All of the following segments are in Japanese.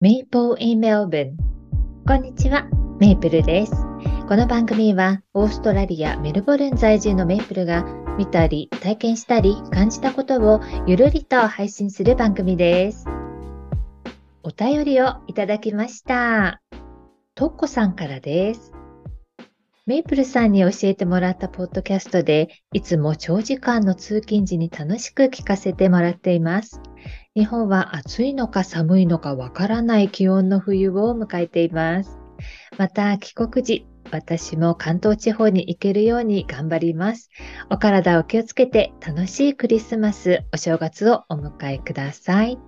メイプル in Melbourne こんにちは、メイプルです。この番組はオーストラリア・メルボルン在住のメイプルが見たり体験したり感じたことをゆるりと配信する番組です。お便りをいただきました。とっこさんからです。メイプルさんに教えてもらったポッドキャストで、いつも長時間の通勤時に楽しく聞かせてもらっています。日本は暑いのか寒いのかわからない気温の冬を迎えています。また帰国時、私も関東地方に行けるように頑張ります。お体を気をつけて楽しいクリスマス、お正月をお迎えください。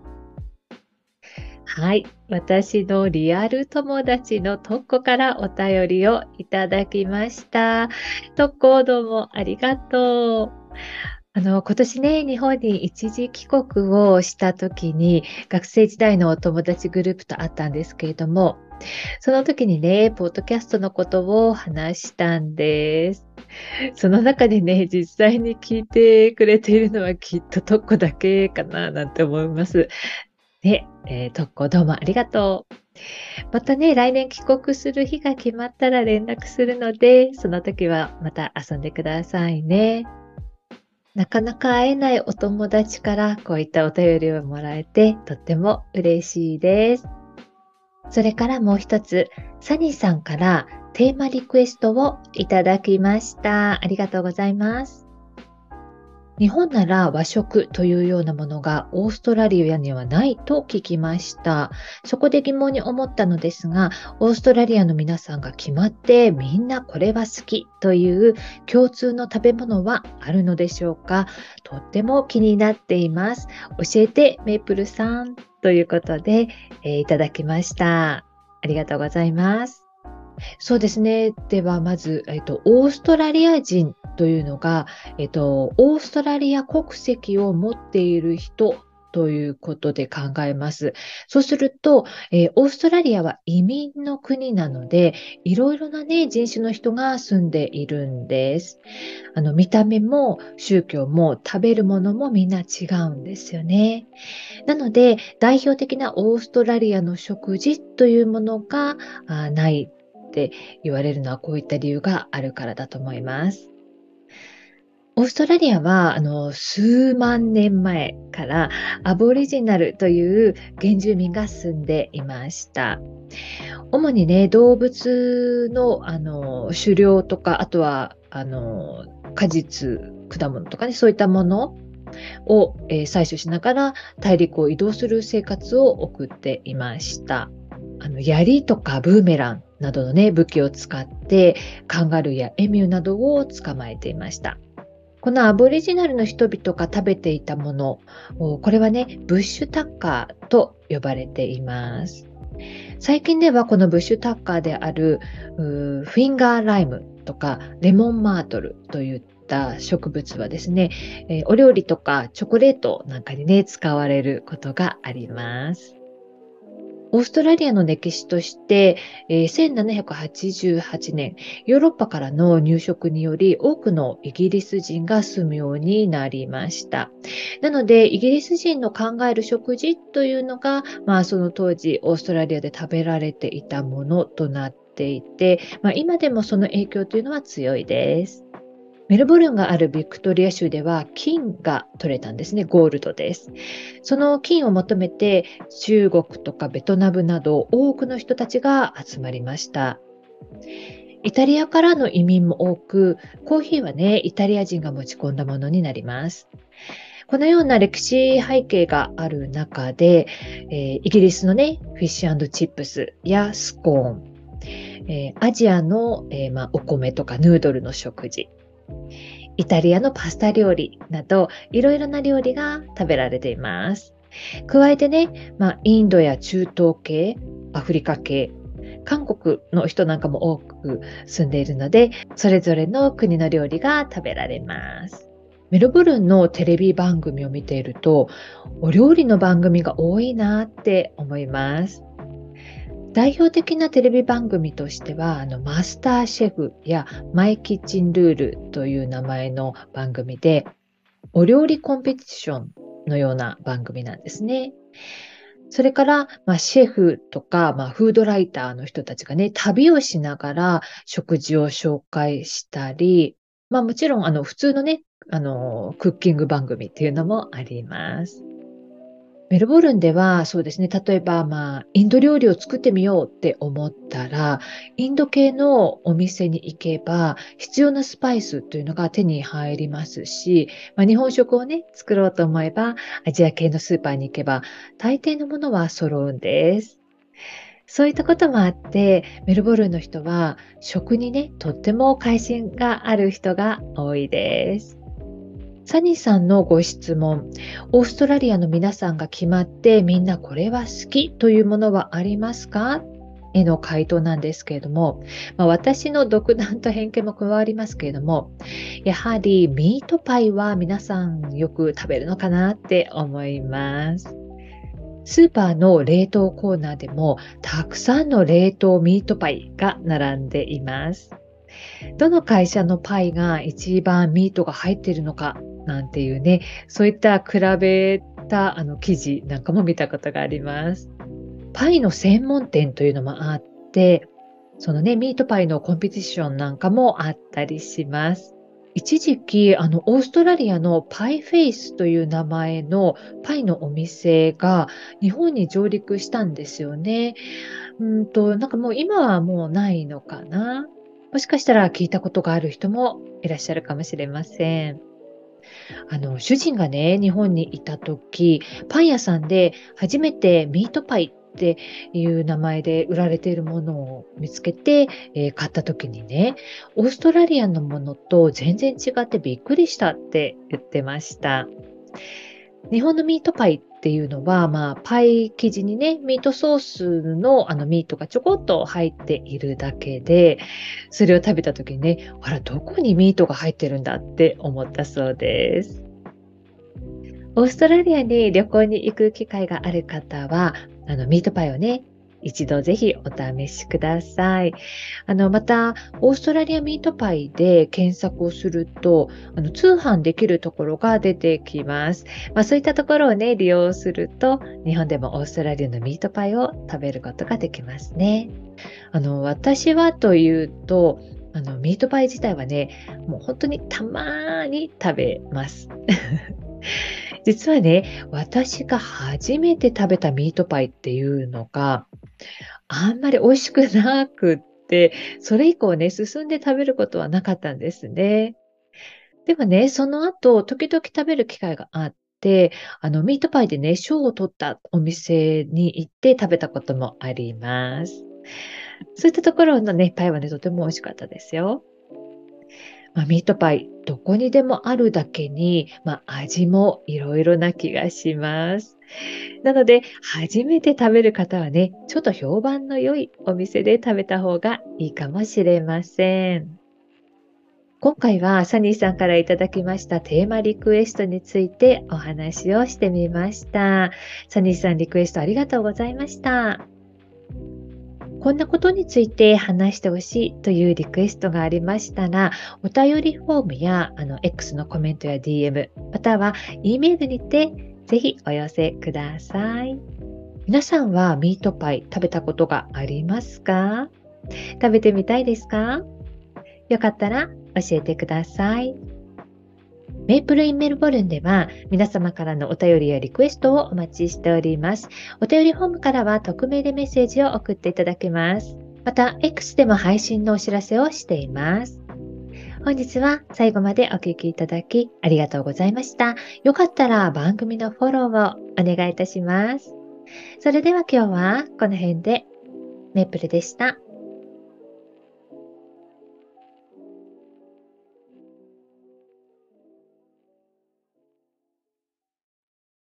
はい。私のリアル友達のトッコからお便りをいただきました。トッコどうもありがとう。あの、今年ね、日本に一時帰国をした時に、学生時代のお友達グループと会ったんですけれども、その時にね、ポッドキャストのことを話したんです。その中でね、実際に聞いてくれているのはきっとトッコだけかななんて思います。ね、えー、特攻どうもありがとう。またね、来年帰国する日が決まったら連絡するので、その時はまた遊んでくださいね。なかなか会えないお友達からこういったお便りをもらえてとっても嬉しいです。それからもう一つ、サニーさんからテーマリクエストをいただきました。ありがとうございます。日本なら和食というようなものがオーストラリアにはないと聞きました。そこで疑問に思ったのですが、オーストラリアの皆さんが決まってみんなこれは好きという共通の食べ物はあるのでしょうか？とっても気になっています。教えてメイプルさんということで、えー、いただきました。ありがとうございます。そうですね。では、まず、えっと、オーストラリア人というのが、えっと、オーストラリア国籍を持っている人ということで考えます。そうすると、えー、オーストラリアは移民の国なので、いろいろなね、人種の人が住んでいるんです。あの、見た目も宗教も食べるものもみんな違うんですよね。なので、代表的なオーストラリアの食事というものがあないって言われるのはこういった理由があるからだと思います。オーストラリアはあの数万年前からアボリジナルという原住民が住んでいました。主にね、動物のあの狩猟とか、あとはあの果実、果物とかね、そういったものを、えー、採取しながら大陸を移動する生活を送っていました。あの槍とかブーメランなどのね、武器を使ってカンガルーやエミューなどを捕まえていました。このアボリジナルの人々が食べていたもの、これはね、ブッシュタッカーと呼ばれています。最近ではこのブッシュタッカーであるフィンガーライムとかレモンマートルといった植物はですね、えお料理とかチョコレートなんかにね、使われることがあります。オーストラリアの歴史として、え、1788年、ヨーロッパからの入植により多くのイギリス人が住むようになりました。なので、イギリス人の考える食事というのが、まあ、その当時、オーストラリアで食べられていたものとなっていて、まあ、今でもその影響というのは強いです。メルボルンがあるビクトリア州では金が取れたんですね。ゴールドです。その金を求めて中国とかベトナムなど多くの人たちが集まりました。イタリアからの移民も多く、コーヒーはね、イタリア人が持ち込んだものになります。このような歴史背景がある中で、えー、イギリスのね、フィッシュチップスやスコーン、えー、アジアの、えー、ま、お米とかヌードルの食事、イタリアのパスタ料理など、いろいろな料理が食べられています。加えてね、まあ、インドや中東系、アフリカ系、韓国の人なんかも多く住んでいるので、それぞれの国の料理が食べられます。メルボルンのテレビ番組を見ていると、お料理の番組が多いなって思います。代表的なテレビ番組としては、あのマスターシェフやマイキッチンルールという名前の番組で、お料理コンペティションのような番組なんですね。それから、まあ、シェフとか、まあ、フードライターの人たちがね、旅をしながら食事を紹介したり、まあもちろん、あの、普通のね、あの、クッキング番組っていうのもあります。メルボルンではそうですね、例えば、まあ、インド料理を作ってみようって思ったら、インド系のお店に行けば、必要なスパイスというのが手に入りますし、まあ、日本食をね、作ろうと思えば、アジア系のスーパーに行けば、大抵のものは揃うんです。そういったこともあって、メルボルンの人は食にね、とっても関心がある人が多いです。サニーさんのご質問、オーストラリアの皆さんが決まってみんなこれは好きというものはありますか？への回答なんですけれども、まあ、私の独断と偏見も加わりますけれども、やはりミートパイは皆さんよく食べるのかなって思います。スーパーの冷凍コーナーでもたくさんの冷凍ミートパイが並んでいます。どの会社のパイが一番ミートが入っているのかなんていうね、そういった比べたあの記事なんかも見たことがあります。パイの専門店というのもあって、そのね、ミートパイのコンペティションなんかもあったりします。一時期、あの、オーストラリアのパイフェイスという名前のパイのお店が日本に上陸したんですよね。うんと、なんかもう今はもうないのかな。もしかしたら聞いたことがある人もいらっしゃるかもしれません。あの、主人がね、日本にいた時、パン屋さんで初めてミートパイっていう名前で売られているものを見つけて、えー、買った時にね、オーストラリアのものと全然違ってびっくりしたって言ってました。日本のミートパイっていうのは、まあ、パイ生地にね、ミートソースのあのミートがちょこっと入っているだけで、それを食べた時にね、あら、どこにミートが入ってるんだって思ったそうです。オーストラリアに旅行に行く機会がある方は、あの、ミートパイをね、一度ぜひお試しください。あの、また、オーストラリアミートパイで検索をすると、あの、通販できるところが出てきます。まあ、そういったところをね、利用すると、日本でもオーストラリアのミートパイを食べることができますね。あの、私はというと、あの、ミートパイ自体はね、もう本当にたまに食べます。実はね、私が初めて食べたミートパイっていうのが、あんまり美味しくなくって、それ以降ね、進んで食べることはなかったんですね。でもね、その後、時々食べる機会があって、あの、ミートパイでね、賞を取ったお店に行って食べたこともあります。そういったところのね、パイはね、とても美味しかったですよ。まあ、ミートパイ、どこにでもあるだけに、まあ、味もいろいろな気がします。なので、初めて食べる方はね、ちょっと評判の良いお店で食べた方がいいかもしれません。今回はサニーさんからいただきましたテーマリクエストについてお話をしてみました。サニーさんリクエストありがとうございました。こんなことについて話してほしいというリクエストがありましたら、お便りフォームやあの X のコメントや DM、または E メールにてぜひお寄せください。皆さんはミートパイ食べたことがありますか？食べてみたいですか？よかったら教えてください。メイプルインメルボルンでは皆様からのお便りやリクエストをお待ちしております。お便りフォームからは匿名でメッセージを送っていただけます。また、X でも配信のお知らせをしています。本日は最後までお聴きいただきありがとうございました。よかったら番組のフォローをお願いいたします。それでは今日はこの辺でメイプルでした。